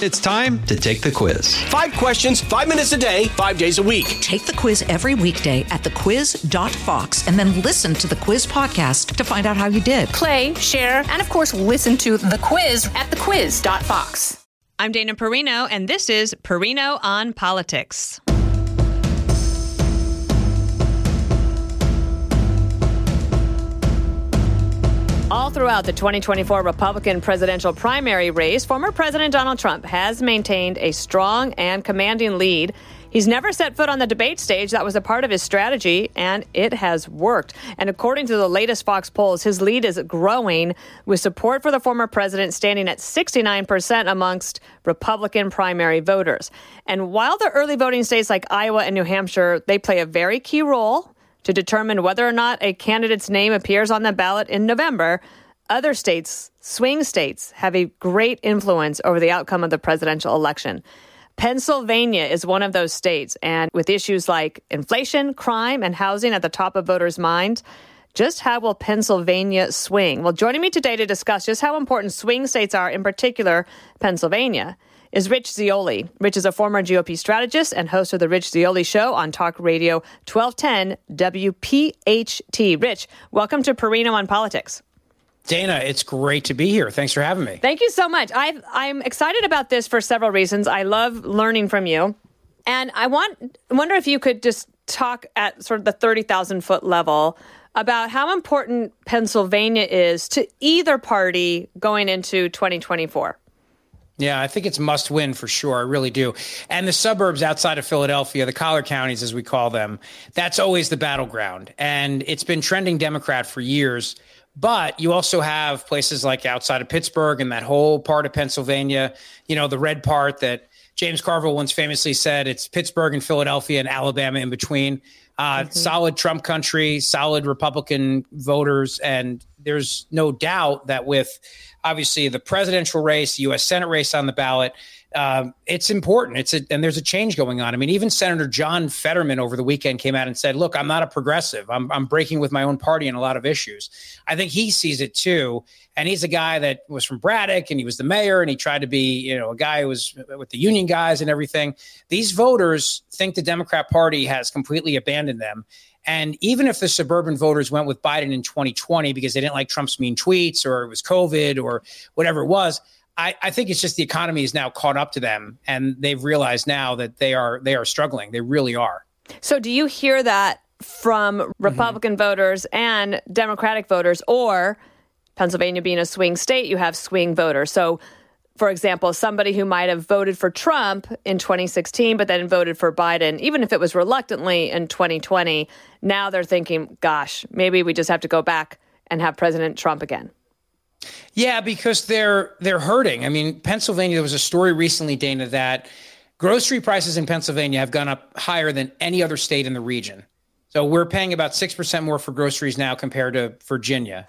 It's time to take the quiz. Five questions, five minutes a day, five days a week. Take the quiz every weekday at thequiz.fox and then listen to the quiz podcast to find out how you did. Play, share, and of course, listen to the quiz at thequiz.fox. I'm Dana Perino, and this is Perino on Politics. All throughout the 2024 Republican presidential primary race, former President Donald Trump has maintained a strong and commanding lead. He's never set foot on the debate stage. That was a part of his strategy, and it has worked. And according to the latest Fox polls, his lead is growing, with support for the former president standing at 69% amongst Republican primary voters. And while the early voting states like Iowa and New Hampshire, they play a very key role to determine whether or not a candidate's name appears on the ballot in November, other states, swing states, have a great influence over the outcome of the presidential election. Pennsylvania is one of those states, and with issues like inflation, crime, and housing at the top of voters' minds, just how will Pennsylvania swing? Well, joining me today to discuss just how important swing states are, in particular Pennsylvania, is Rich Zeoli. Rich is a former GOP strategist and host of the Rich Zeoli Show on Talk Radio 1210 WPHT. Rich, welcome to Perino on Politics. Dana, it's great to be here. Thanks for having me. Thank you so much. i I'm excited about this for several reasons. I love learning from you. And I want wonder if you could just talk at sort of the 30,000 foot level about how important Pennsylvania is to either party going into 2024. Yeah, I think it's must win for sure. I really do. And the suburbs outside of Philadelphia, the collar counties, as we call them, that's always the battleground. And it's been trending Democrat for years. But you also have places like outside of Pittsburgh and that whole part of Pennsylvania, you know, the red part that James Carville once famously said it's Pittsburgh and Philadelphia and Alabama in between. Uh, mm-hmm. Solid Trump country, solid Republican voters. And there's no doubt that with obviously the presidential race, the U.S. Senate race on the ballot. Um, it's important. It's a, and there's a change going on. I mean, even Senator John Fetterman over the weekend came out and said, "Look, I'm not a progressive. I'm, I'm breaking with my own party in a lot of issues." I think he sees it too, and he's a guy that was from Braddock, and he was the mayor, and he tried to be, you know, a guy who was with the union guys and everything. These voters think the Democrat Party has completely abandoned them, and even if the suburban voters went with Biden in 2020 because they didn't like Trump's mean tweets or it was COVID or whatever it was, I, I, think it's just the economy is now caught up to them and they've realized now that they are they are struggling. They really are. So do you hear that from Republican mm-hmm. voters and Democratic voters or Pennsylvania being a swing state, you have swing voters. So for example, somebody who might have voted for Trump in 2016, but then voted for Biden, even if it was reluctantly in 2020, now they're thinking, gosh, maybe we just have to go back and have President Trump again. Yeah, because they're they're hurting. I mean, Pennsylvania. There was a story recently, Dana, that grocery prices in Pennsylvania have gone up higher than any other state in the region. So we're paying about six percent more for groceries now compared to Virginia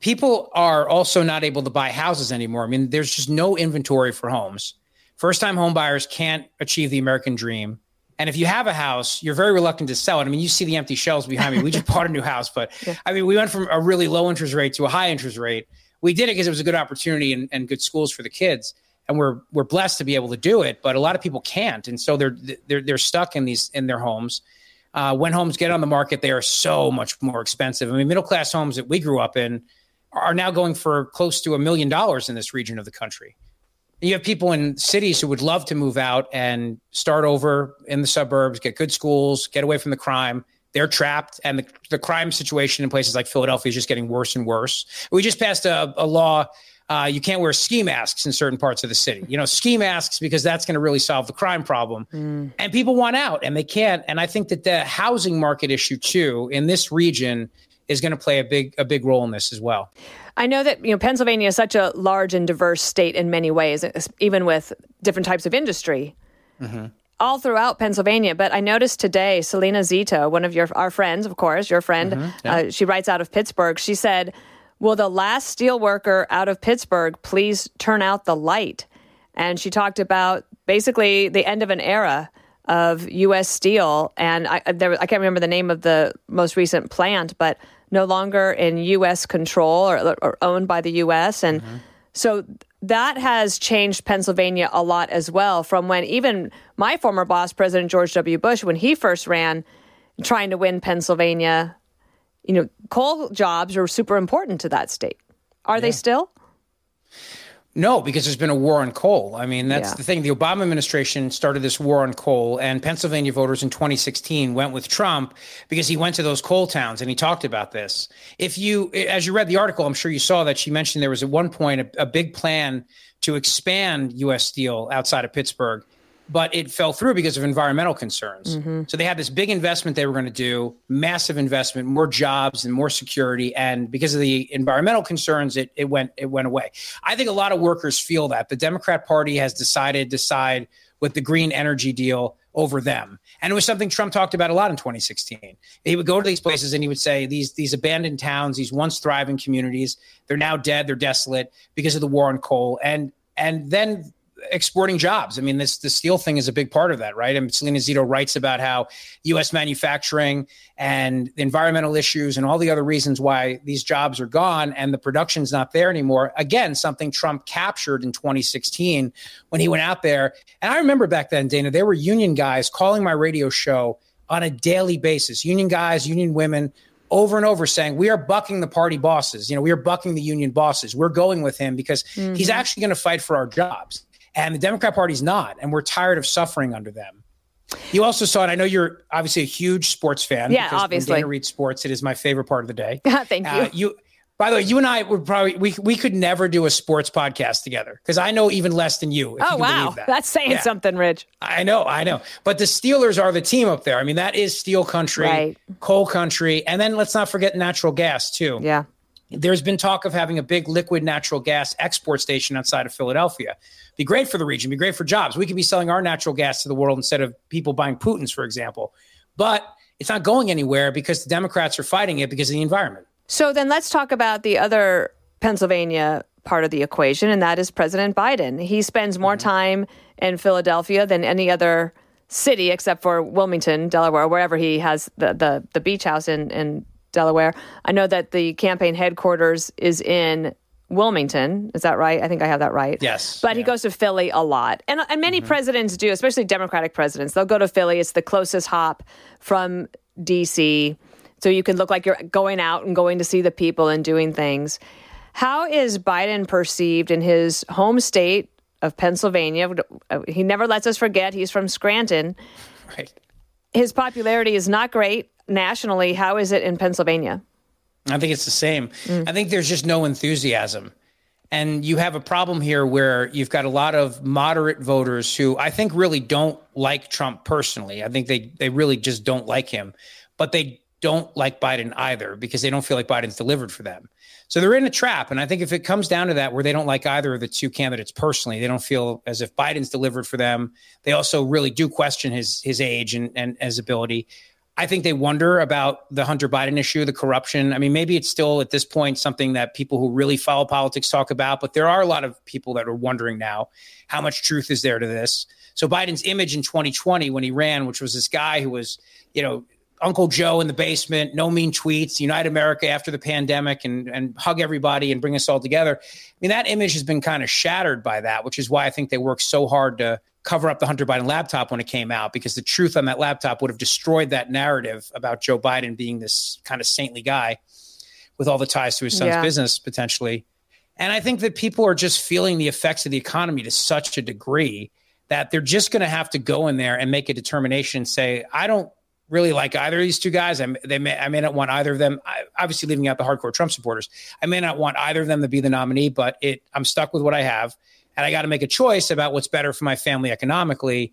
people are also not able to buy houses anymore. I mean, there's just no inventory for homes. First time home buyers can't achieve the American dream. And if you have a house, you're very reluctant to sell it. I mean, you see the empty shelves behind me. We just bought a new house, but yeah. I mean, we went from a really low interest rate to a high interest rate. We did it because it was a good opportunity and, and good schools for the kids. And we're we're blessed to be able to do it, but a lot of people can't, and so they're they're they're stuck in these in their homes. Uh, when homes get on the market, they are so much more expensive. I mean, middle class homes that we grew up in, are now going for close to a million dollars in this region of the country. You have people in cities who would love to move out and start over in the suburbs, get good schools, get away from the crime. They're trapped, and the, the crime situation in places like Philadelphia is just getting worse and worse. We just passed a, a law uh, you can't wear ski masks in certain parts of the city. You know, ski masks because that's going to really solve the crime problem. Mm. And people want out and they can't. And I think that the housing market issue too in this region is going to play a big a big role in this as well. I know that you know Pennsylvania is such a large and diverse state in many ways, even with different types of industry. Mm-hmm. All throughout Pennsylvania, but I noticed today, Selena Zito, one of your our friends, of course, your friend, mm-hmm. yeah. uh, she writes out of Pittsburgh. She said, "Will the last steel worker out of Pittsburgh please turn out the light?" And she talked about basically the end of an era of U.S. Steel, and I, there, I can't remember the name of the most recent plant, but no longer in U.S. control or, or owned by the U.S. And mm-hmm. so that has changed Pennsylvania a lot as well from when even my former boss, President George W. Bush, when he first ran trying to win Pennsylvania, you know, coal jobs are super important to that state. Are yeah. they still? No, because there's been a war on coal. I mean, that's yeah. the thing. The Obama administration started this war on coal, and Pennsylvania voters in 2016 went with Trump because he went to those coal towns and he talked about this. If you, as you read the article, I'm sure you saw that she mentioned there was at one point a, a big plan to expand U.S. Steel outside of Pittsburgh but it fell through because of environmental concerns. Mm-hmm. So they had this big investment they were going to do, massive investment, more jobs and more security, and because of the environmental concerns, it it went it went away. I think a lot of workers feel that the Democrat Party has decided to side with the green energy deal over them. And it was something Trump talked about a lot in 2016. He would go to these places and he would say these these abandoned towns, these once thriving communities, they're now dead, they're desolate because of the war on coal. And and then exporting jobs. I mean, this the steel thing is a big part of that, right? And Selena Zito writes about how U.S. manufacturing and environmental issues and all the other reasons why these jobs are gone and the production's not there anymore. Again, something Trump captured in 2016 when he went out there. And I remember back then, Dana, there were union guys calling my radio show on a daily basis. Union guys, union women over and over saying we are bucking the party bosses you know we are bucking the union bosses we're going with him because mm-hmm. he's actually going to fight for our jobs and the Democrat Party's not, and we're tired of suffering under them. You also saw it. I know you're obviously a huge sports fan. Yeah, obviously. Dana reads sports, it is my favorite part of the day. Thank you. Uh, you. By the way, you and I would probably we we could never do a sports podcast together because I know even less than you. oh you wow, that. that's saying yeah. something, Rich. I know, I know. But the Steelers are the team up there. I mean, that is steel country, right. coal country, and then let's not forget natural gas too. Yeah. There's been talk of having a big liquid natural gas export station outside of Philadelphia. Be great for the region, be great for jobs. We could be selling our natural gas to the world instead of people buying Putin's, for example. But it's not going anywhere because the Democrats are fighting it because of the environment. So then let's talk about the other Pennsylvania part of the equation, and that is President Biden. He spends more mm-hmm. time in Philadelphia than any other city except for Wilmington, Delaware, wherever he has the, the, the beach house in, in Delaware. I know that the campaign headquarters is in Wilmington. Is that right? I think I have that right. Yes. But yeah. he goes to Philly a lot. And, and many mm-hmm. presidents do, especially Democratic presidents. They'll go to Philly. It's the closest hop from D.C. So you can look like you're going out and going to see the people and doing things. How is Biden perceived in his home state of Pennsylvania? He never lets us forget he's from Scranton. Right. His popularity is not great nationally, how is it in Pennsylvania? I think it's the same. Mm. I think there's just no enthusiasm. And you have a problem here where you've got a lot of moderate voters who I think really don't like Trump personally. I think they they really just don't like him, but they don't like Biden either because they don't feel like Biden's delivered for them. So they're in a trap. And I think if it comes down to that, where they don't like either of the two candidates personally, they don't feel as if Biden's delivered for them. They also really do question his his age and, and his ability. I think they wonder about the Hunter Biden issue, the corruption. I mean, maybe it's still at this point something that people who really follow politics talk about, but there are a lot of people that are wondering now how much truth is there to this. So Biden's image in 2020 when he ran, which was this guy who was, you know, Uncle Joe in the basement, no mean tweets, unite America after the pandemic and, and hug everybody and bring us all together. I mean, that image has been kind of shattered by that, which is why I think they work so hard to cover up the Hunter Biden laptop when it came out because the truth on that laptop would have destroyed that narrative about Joe Biden being this kind of saintly guy with all the ties to his son's yeah. business potentially. And I think that people are just feeling the effects of the economy to such a degree that they're just going to have to go in there and make a determination and say, I don't really like either of these two guys. I, they may, I may not want either of them. I, obviously, leaving out the hardcore Trump supporters, I may not want either of them to be the nominee, but it, I'm stuck with what I have and I got to make a choice about what's better for my family economically.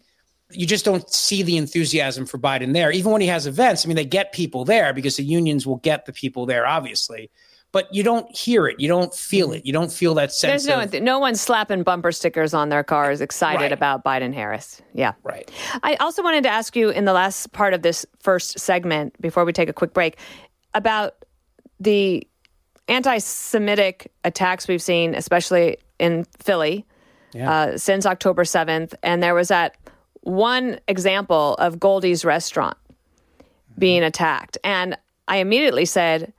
You just don't see the enthusiasm for Biden there. Even when he has events, I mean, they get people there because the unions will get the people there, obviously. But you don't hear it. You don't feel it. You don't feel that sense. There's no of, no one's slapping bumper stickers on their cars, excited right. about Biden Harris. Yeah, right. I also wanted to ask you in the last part of this first segment, before we take a quick break, about the anti-Semitic attacks we've seen, especially in Philly, yeah. uh, since October 7th. And there was that one example of Goldie's restaurant being attacked. And I immediately said,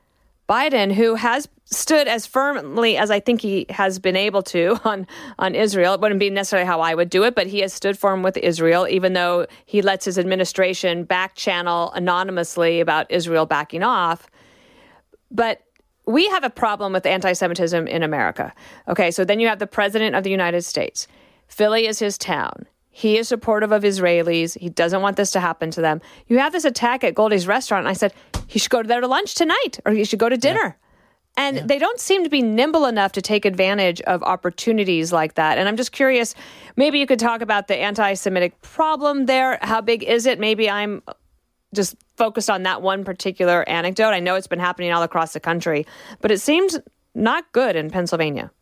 Biden, who has stood as firmly as I think he has been able to on on Israel. It wouldn't be necessarily how I would do it, but he has stood firm with Israel, even though he lets his administration back channel anonymously about Israel backing off. But we have a problem with anti-Semitism in America. Okay, so then you have the president of the United States. Philly is his town. He is supportive of Israelis. He doesn't want this to happen to them. You have this attack at Goldie's restaurant. And I said, he should go there to lunch tonight or he should go to dinner. Yeah. And yeah. they don't seem to be nimble enough to take advantage of opportunities like that. And I'm just curious, maybe you could talk about the anti Semitic problem there. How big is it? Maybe I'm just focused on that one particular anecdote. I know it's been happening all across the country, but it seems not good in Pennsylvania.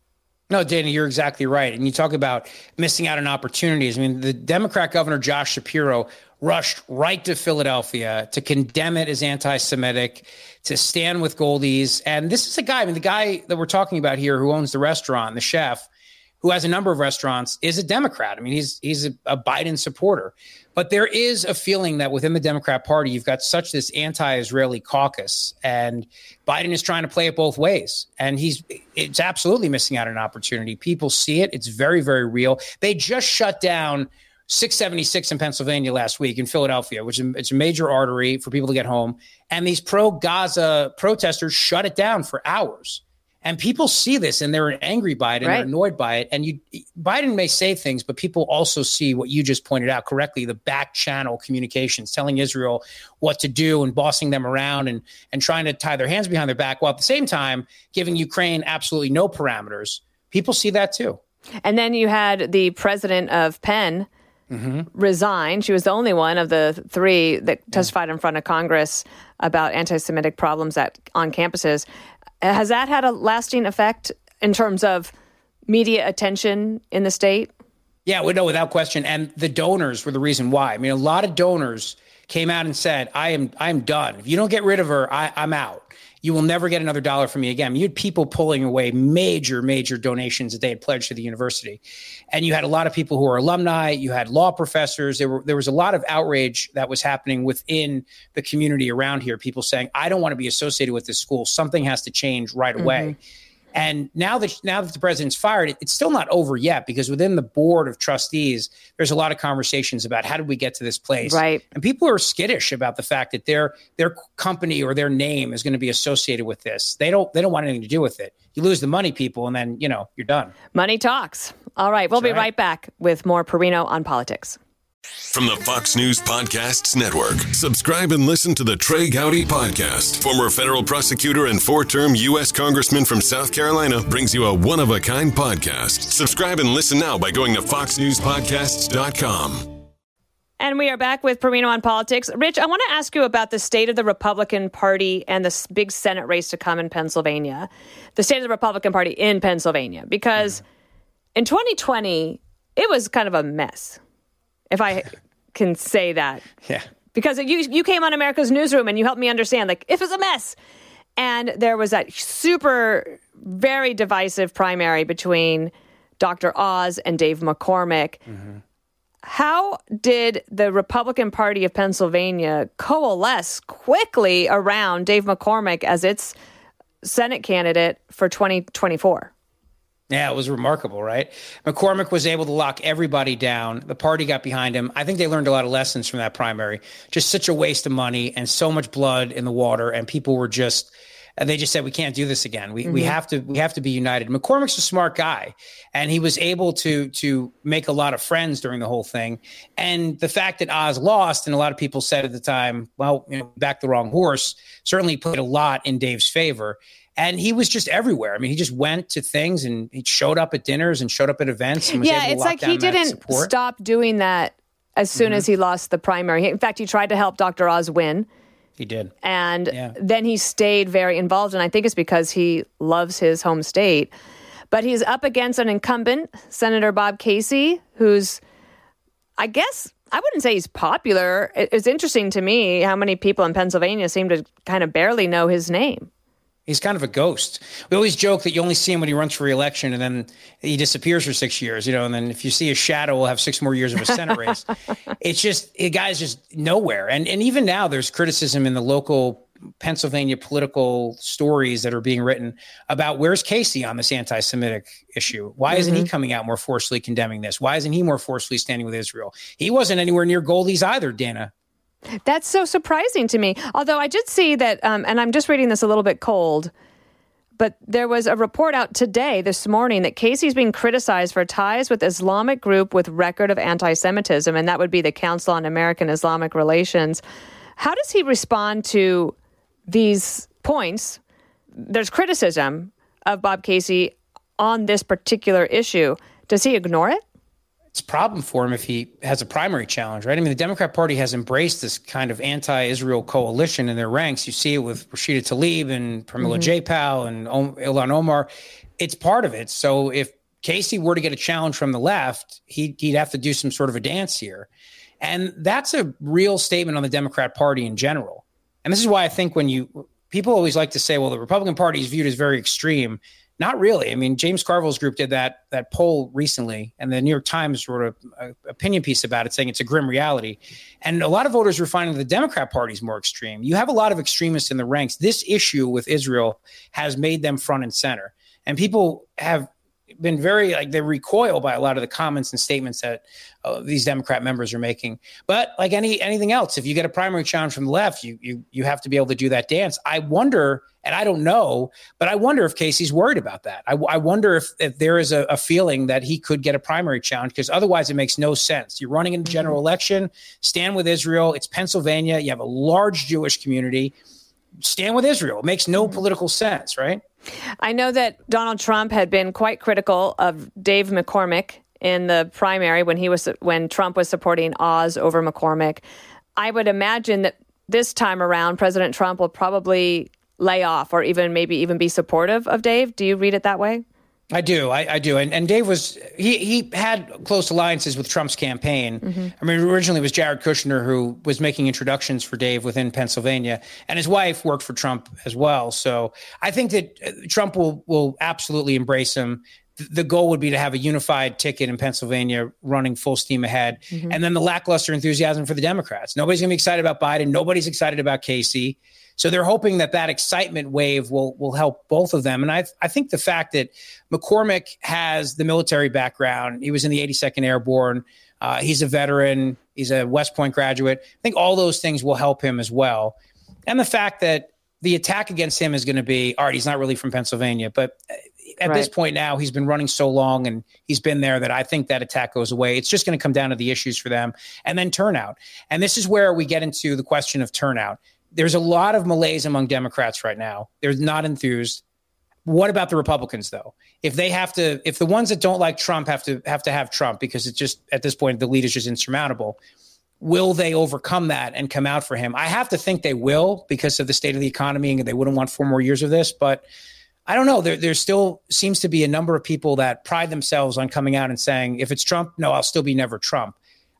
No, Dana, you're exactly right. And you talk about missing out on opportunities. I mean, the Democrat governor, Josh Shapiro, rushed right to Philadelphia to condemn it as anti Semitic, to stand with Goldie's. And this is a guy, I mean, the guy that we're talking about here who owns the restaurant, the chef, who has a number of restaurants, is a Democrat. I mean, he's he's a, a Biden supporter. But there is a feeling that within the Democrat Party, you've got such this anti-Israeli caucus, and Biden is trying to play it both ways, and he's it's absolutely missing out on an opportunity. People see it; it's very, very real. They just shut down 676 in Pennsylvania last week in Philadelphia, which is it's a major artery for people to get home, and these pro-Gaza protesters shut it down for hours. And people see this and they're angry by it and right. they're annoyed by it. And you, Biden may say things, but people also see what you just pointed out correctly: the back channel communications, telling Israel what to do and bossing them around and and trying to tie their hands behind their back, while at the same time giving Ukraine absolutely no parameters. People see that too. And then you had the president of Penn. Mm-hmm. resign. She was the only one of the three that testified in front of Congress about anti-Semitic problems at on campuses. Has that had a lasting effect in terms of media attention in the state? Yeah, we without question. And the donors were the reason why. I mean, a lot of donors came out and said, "I am, I am done. If you don't get rid of her, I, I'm out." You will never get another dollar from me again. You had people pulling away major, major donations that they had pledged to the university. And you had a lot of people who were alumni, you had law professors. There were there was a lot of outrage that was happening within the community around here. People saying, I don't want to be associated with this school. Something has to change right away. Mm-hmm. And now that now that the president's fired, it's still not over yet because within the board of trustees, there's a lot of conversations about how did we get to this place. Right. And people are skittish about the fact that their their company or their name is going to be associated with this. They don't they don't want anything to do with it. You lose the money, people, and then you know you're done. Money talks. All right, we'll That's be right. right back with more Perino on politics. From the Fox News Podcasts Network, subscribe and listen to the Trey Gowdy Podcast. Former federal prosecutor and four term U.S. Congressman from South Carolina brings you a one of a kind podcast. Subscribe and listen now by going to FoxNewsPodcasts.com. And we are back with Perino on politics. Rich, I want to ask you about the state of the Republican Party and the big Senate race to come in Pennsylvania. The state of the Republican Party in Pennsylvania, because mm. in 2020, it was kind of a mess if I can say that. Yeah. Because you you came on America's Newsroom and you helped me understand like if it's a mess. And there was that super very divisive primary between Dr. Oz and Dave McCormick. Mm-hmm. How did the Republican Party of Pennsylvania coalesce quickly around Dave McCormick as its Senate candidate for 2024? Yeah, it was remarkable, right? McCormick was able to lock everybody down. The party got behind him. I think they learned a lot of lessons from that primary. Just such a waste of money and so much blood in the water, and people were just and they just said we can't do this again. We mm-hmm. we have to we have to be united. McCormick's a smart guy, and he was able to to make a lot of friends during the whole thing. And the fact that Oz lost, and a lot of people said at the time, well, you know, back the wrong horse, certainly played a lot in Dave's favor and he was just everywhere. I mean, he just went to things and he showed up at dinners and showed up at events. And yeah, it's like he didn't stop doing that as soon mm-hmm. as he lost the primary. In fact, he tried to help Dr. Oz win. He did. And yeah. then he stayed very involved. And I think it's because he loves his home state. But he's up against an incumbent, Senator Bob Casey, who's, I guess, I wouldn't say he's popular. It's interesting to me how many people in Pennsylvania seem to kind of barely know his name. He's kind of a ghost. We always joke that you only see him when he runs for reelection and then he disappears for six years, you know, and then if you see a shadow, we'll have six more years of a Senate race. it's just, the guy's just nowhere. And, and even now there's criticism in the local Pennsylvania political stories that are being written about where's Casey on this anti Semitic issue? Why isn't mm-hmm. he coming out more forcefully condemning this? Why isn't he more forcefully standing with Israel? He wasn't anywhere near Goldie's either, Dana. That's so surprising to me. Although I did see that, um, and I'm just reading this a little bit cold, but there was a report out today, this morning, that Casey's being criticized for ties with Islamic group with record of anti-Semitism, and that would be the Council on American Islamic Relations. How does he respond to these points? There's criticism of Bob Casey on this particular issue. Does he ignore it? It's a problem for him if he has a primary challenge, right? I mean, the Democrat Party has embraced this kind of anti-Israel coalition in their ranks. You see it with Rashida Tlaib and Pramila mm-hmm. And Ilhan Omar. It's part of it. So if Casey were to get a challenge from the left, he'd, he'd have to do some sort of a dance here. And that's a real statement on the Democrat Party in general. And this is why I think when you people always like to say, well, the Republican Party is viewed as very extreme. Not really. I mean, James Carville's group did that that poll recently, and the New York Times wrote an opinion piece about it, saying it's a grim reality. And a lot of voters were finding the Democrat Party is more extreme. You have a lot of extremists in the ranks. This issue with Israel has made them front and center, and people have been very like they recoil by a lot of the comments and statements that uh, these Democrat members are making. But like any anything else, if you get a primary challenge from the left, you you you have to be able to do that dance. I wonder, and I don't know, but I wonder if Casey's worried about that. I, I wonder if if there is a, a feeling that he could get a primary challenge because otherwise it makes no sense. You're running in a general mm-hmm. election, stand with Israel. It's Pennsylvania. You have a large Jewish community. Stand with Israel. It makes no mm-hmm. political sense, right? I know that Donald Trump had been quite critical of Dave McCormick in the primary when he was when Trump was supporting Oz over McCormick. I would imagine that this time around President Trump will probably lay off or even maybe even be supportive of Dave. Do you read it that way? I do, I, I, do, and and Dave was he he had close alliances with Trump's campaign. Mm-hmm. I mean, originally it was Jared Kushner who was making introductions for Dave within Pennsylvania, and his wife worked for Trump as well. So I think that uh, Trump will will absolutely embrace him. The goal would be to have a unified ticket in Pennsylvania running full steam ahead, mm-hmm. and then the lackluster enthusiasm for the Democrats. Nobody's going to be excited about Biden. Nobody's excited about Casey. So they're hoping that that excitement wave will will help both of them. And I I think the fact that McCormick has the military background, he was in the 82nd Airborne, uh, he's a veteran, he's a West Point graduate. I think all those things will help him as well. And the fact that the attack against him is going to be all right. He's not really from Pennsylvania, but at right. this point now, he's been running so long and he's been there that I think that attack goes away. It's just going to come down to the issues for them and then turnout. And this is where we get into the question of turnout there's a lot of malaise among Democrats right now. They're not enthused. What about the Republicans though? If they have to, if the ones that don't like Trump have to have to have Trump because it's just at this point the lead is just insurmountable. Will they overcome that and come out for him? I have to think they will because of the state of the economy and they wouldn't want four more years of this. But I don't know. There, there still seems to be a number of people that pride themselves on coming out and saying, if it's Trump, no, I'll still be never Trump.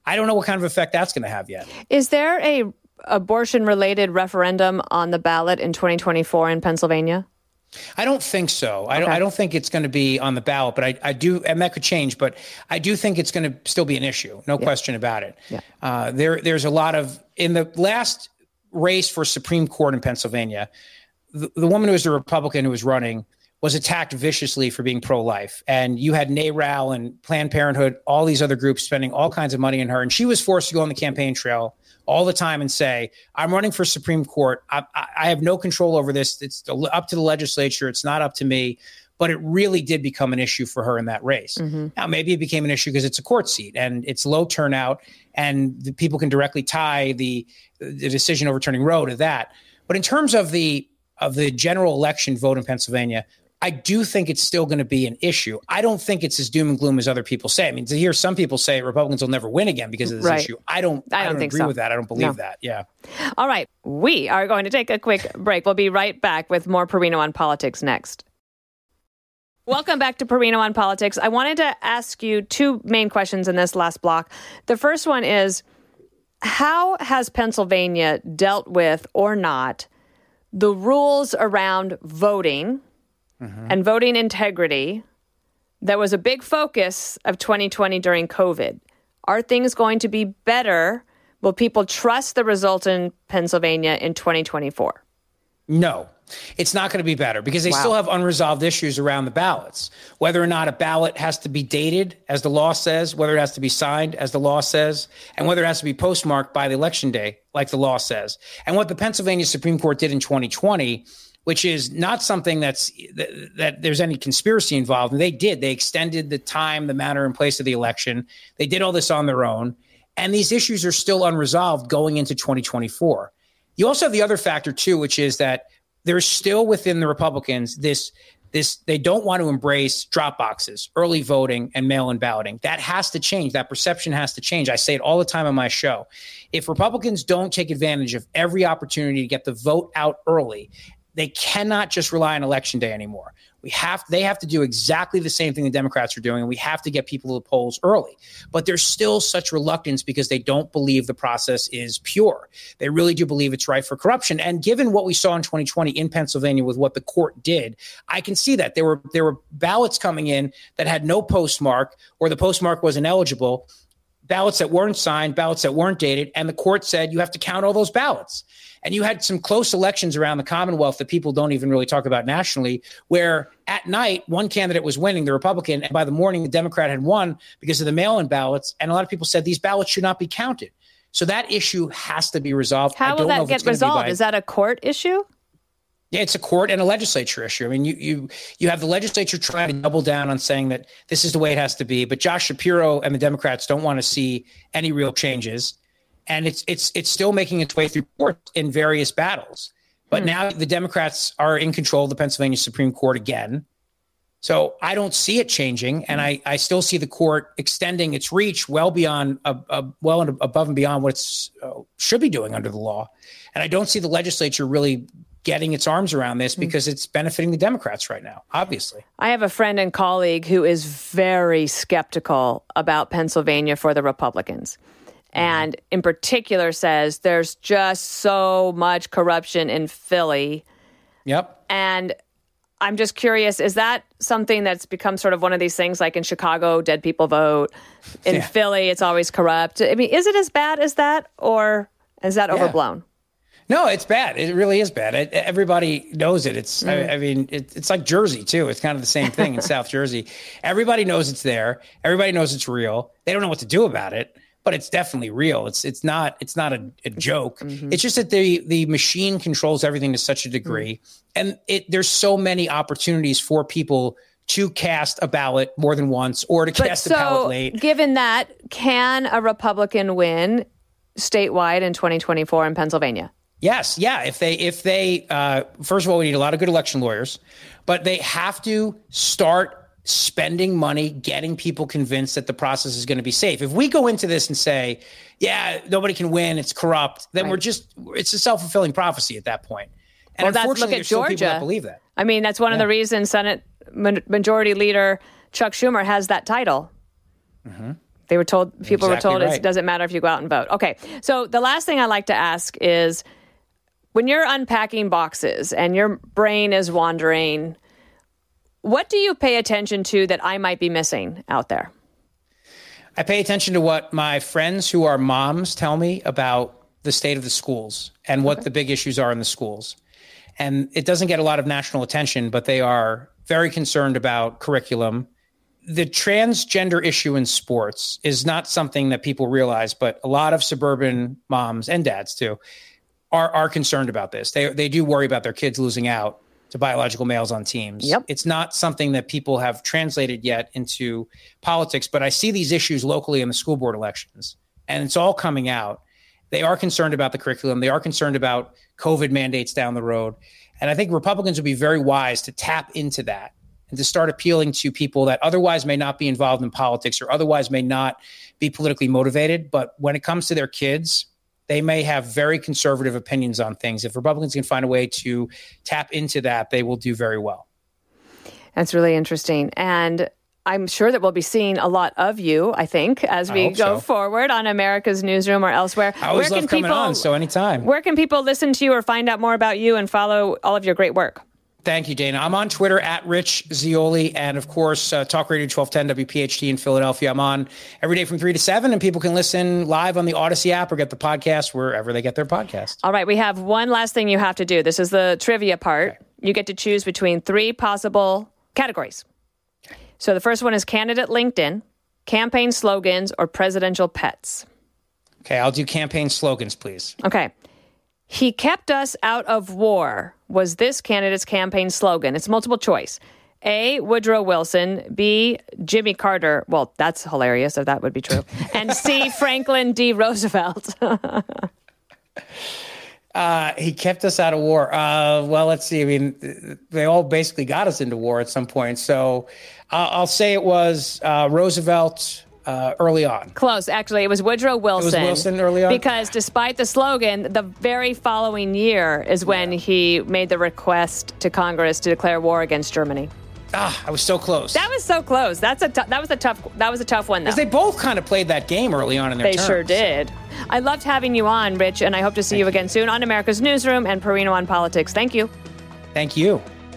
I don't know what kind of effect that's going to have yet. Is there a abortion related referendum on the ballot in 2024 in Pennsylvania? I don't think so. I, don't, I don't think it's going to be on the ballot, but I, I do, and that could change, but I do think it's going to still be an issue. No yeah. question about it. Yeah. Uh, there, there's a lot of, in the last race for Supreme Court in Pennsylvania, the, the woman who was the Republican who was running was attacked viciously for being pro life. And you had NARAL and Planned Parenthood, all these other groups spending all kinds of money on her. And she was forced to go on the campaign trail all the time and say, I'm running for Supreme Court. I, I, have no control over this. It's up to the legislature. It's not up to me. But it really did become an issue for her in that race. Mm-hmm. Now, maybe it became an issue because it's a court seat and it's low turnout, and the people can directly tie the, the decision overturning Roe to that. But in terms of the of the general election vote in Pennsylvania, I do think it's still going to be an issue. I don't think it's as doom and gloom as other people say. I mean, to hear some people say Republicans will never win again because of this right. issue, I don't. I don't, I don't agree so. with that. I don't believe no. that. Yeah. All right, we are going to take a quick break. We'll be right back with more Perino on politics next. Welcome back to Perino on Politics. I wanted to ask you two main questions in this last block. The first one is How has Pennsylvania dealt with or not the rules around voting mm-hmm. and voting integrity that was a big focus of 2020 during COVID. Are things going to be better? Will people trust the result in Pennsylvania in 2024? No, it's not going to be better because they Wow. still have unresolved issues around the ballots. Whether or not a ballot has to be dated, as the law says, whether it has to be signed, as the law says, and whether it has to be postmarked by the election day, like the law says. And what the Pennsylvania Supreme Court did in 2020, which is not something that's that, that there's any conspiracy involved. And they did. They extended the time, the manner, and place of the election. They did all this on their own. And these issues are still unresolved going into 2024. You also have the other factor too, which is that there's still within the Republicans this this they don't want to embrace drop boxes, early voting, and mail-in balloting. That has to change. That perception has to change. I say it all the time on my show. If Republicans don't take advantage of every opportunity to get the vote out early, they cannot just rely on election day anymore. We have they have to do exactly the same thing the Democrats are doing, and we have to get people to the polls early. But there's still such reluctance because they don't believe the process is pure. They really do believe it's rife for corruption. And given what we saw in 2020 in Pennsylvania with what the court did, I can see that there were there were ballots coming in that had no postmark or the postmark was ineligible ballots that weren't signed, ballots that weren't dated, and the court said you have to count all those ballots. And you had some close elections around the Commonwealth that people don't even really talk about nationally, where at night one candidate was winning, the Republican, and by the morning the Democrat had won because of the mail-in ballots. And a lot of people said these ballots should not be counted. So that issue has to be resolved. How will don't know that if get it's gonna be resolved? by- Is that a court issue? yeah, it's a court and a legislature issue. I mean, you you you have the legislature trying to double down on saying that this is the way it has to be, but Josh Shapiro and the Democrats don't want to see any real changes, and it's it's it's still making its way through court in various battles. But now the Democrats are in control of the Pennsylvania Supreme Court again. So I don't see it changing, and I, I still see the court extending its reach well beyond, uh, uh, well and above and beyond what it uh, should be doing under the law. And I don't see the legislature really getting its arms around this because it's benefiting the Democrats right now, obviously. I have a friend and colleague who is very skeptical about Pennsylvania for the Republicans. Mm-hmm. And in particular says there's just so much corruption in Philly. Yep. And I'm just curious, is that something that's become sort of one of these things like in Chicago, dead people vote? In Yeah. Philly, it's always corrupt. I mean, is it as bad as that or is that overblown? No, it's bad. It really is bad. It, everybody knows it. It's, I, mm. I mean, it, it's like Jersey too. It's kind of the same thing in South Jersey. Everybody knows it's there. Everybody knows it's real. They don't know what to do about it, but it's definitely real. It's it's not it's not a, a joke. It's just that the the machine controls everything to such a degree, and it there's so many opportunities for people to cast a ballot more than once or to But cast a ballot late. given that, can a Republican win statewide in 2024 in Pennsylvania? Yes, yeah. If they if they uh, first of all, we need a lot of good election lawyers, but they have to start spending money, getting people convinced that the process is going to be safe. If we go into this and say, "Yeah, nobody can win; it's corrupt," then we're just it's a self fulfilling prophecy at that point. And Well, unfortunately, look at there's still people that believe that. I mean, that's one of the reasons Senate Majority Leader Chuck Schumer has that title. They were told, people were Mm-hmm. Told right. it doesn't matter if you go out and vote. Okay. So the last thing I like to ask is when you're unpacking boxes and your brain is wandering, what do you pay attention to that I might be missing out there? I pay attention to what my friends who are moms tell me about the state of the schools and what the big issues are in the schools. And it doesn't get a lot of national attention, but they are very concerned about curriculum. The transgender issue in sports is not something that people realize, but a lot of suburban moms and dads too are are concerned about this. They they do worry about their kids losing out to biological males on teams. Yep. It's not something that people have translated yet into politics, but I see these issues locally in the school board elections, and it's all coming out. They are concerned about the curriculum. They are concerned about COVID mandates down the road. And I think Republicans would be very wise to tap into that and to start appealing to people that otherwise may not be involved in politics or otherwise may not be politically motivated. But when it comes to their kids, they may have very conservative opinions on things. If Republicans can find a way to tap into that, they will do very well. That's really interesting. And I'm sure that we'll be seeing a lot of you, I think, as we go so. forward on America's Newsroom or elsewhere. I always Where love coming on, so anytime. Where can people listen to you or find out more about you and follow all of your great work? Thank you, Dana. I'm on Twitter at Rich Zeoli, and of course, uh, Talk Radio 1210 WPHT in Philadelphia. I'm on every day from three to seven, and people can listen live on the Audacy app or get the podcast wherever they get their podcast. All right, we have one last thing you have to do. This is the trivia part. Okay. You get to choose between three possible categories. So the first one is candidate LinkedIn, campaign slogans, or presidential pets. Okay, I'll do campaign slogans, please. Okay. He kept us out of war was this candidate's campaign slogan. It's multiple choice. A. Woodrow Wilson. B. Jimmy Carter. Well, that's hilarious if that would be true. And C. Franklin D. Roosevelt. uh, he kept us out of war. Uh, well, let's see. I mean, they all basically got us into war at some point. So uh, I'll say it was uh, Roosevelt, uh, early on. Close, actually. It was Woodrow Wilson. It was Wilson early on? Because despite the slogan, the very following year is when yeah. he made the request to Congress to declare war against Germany. Ah, I was so close. That was so close. That's a t- that was a tough that was a tough one though. Because they both kind of played that game early on in their They terms. sure did. I loved having you on, Rich, and I hope to see you again soon on America's Newsroom and Perino on Politics. Thank you. Thank you.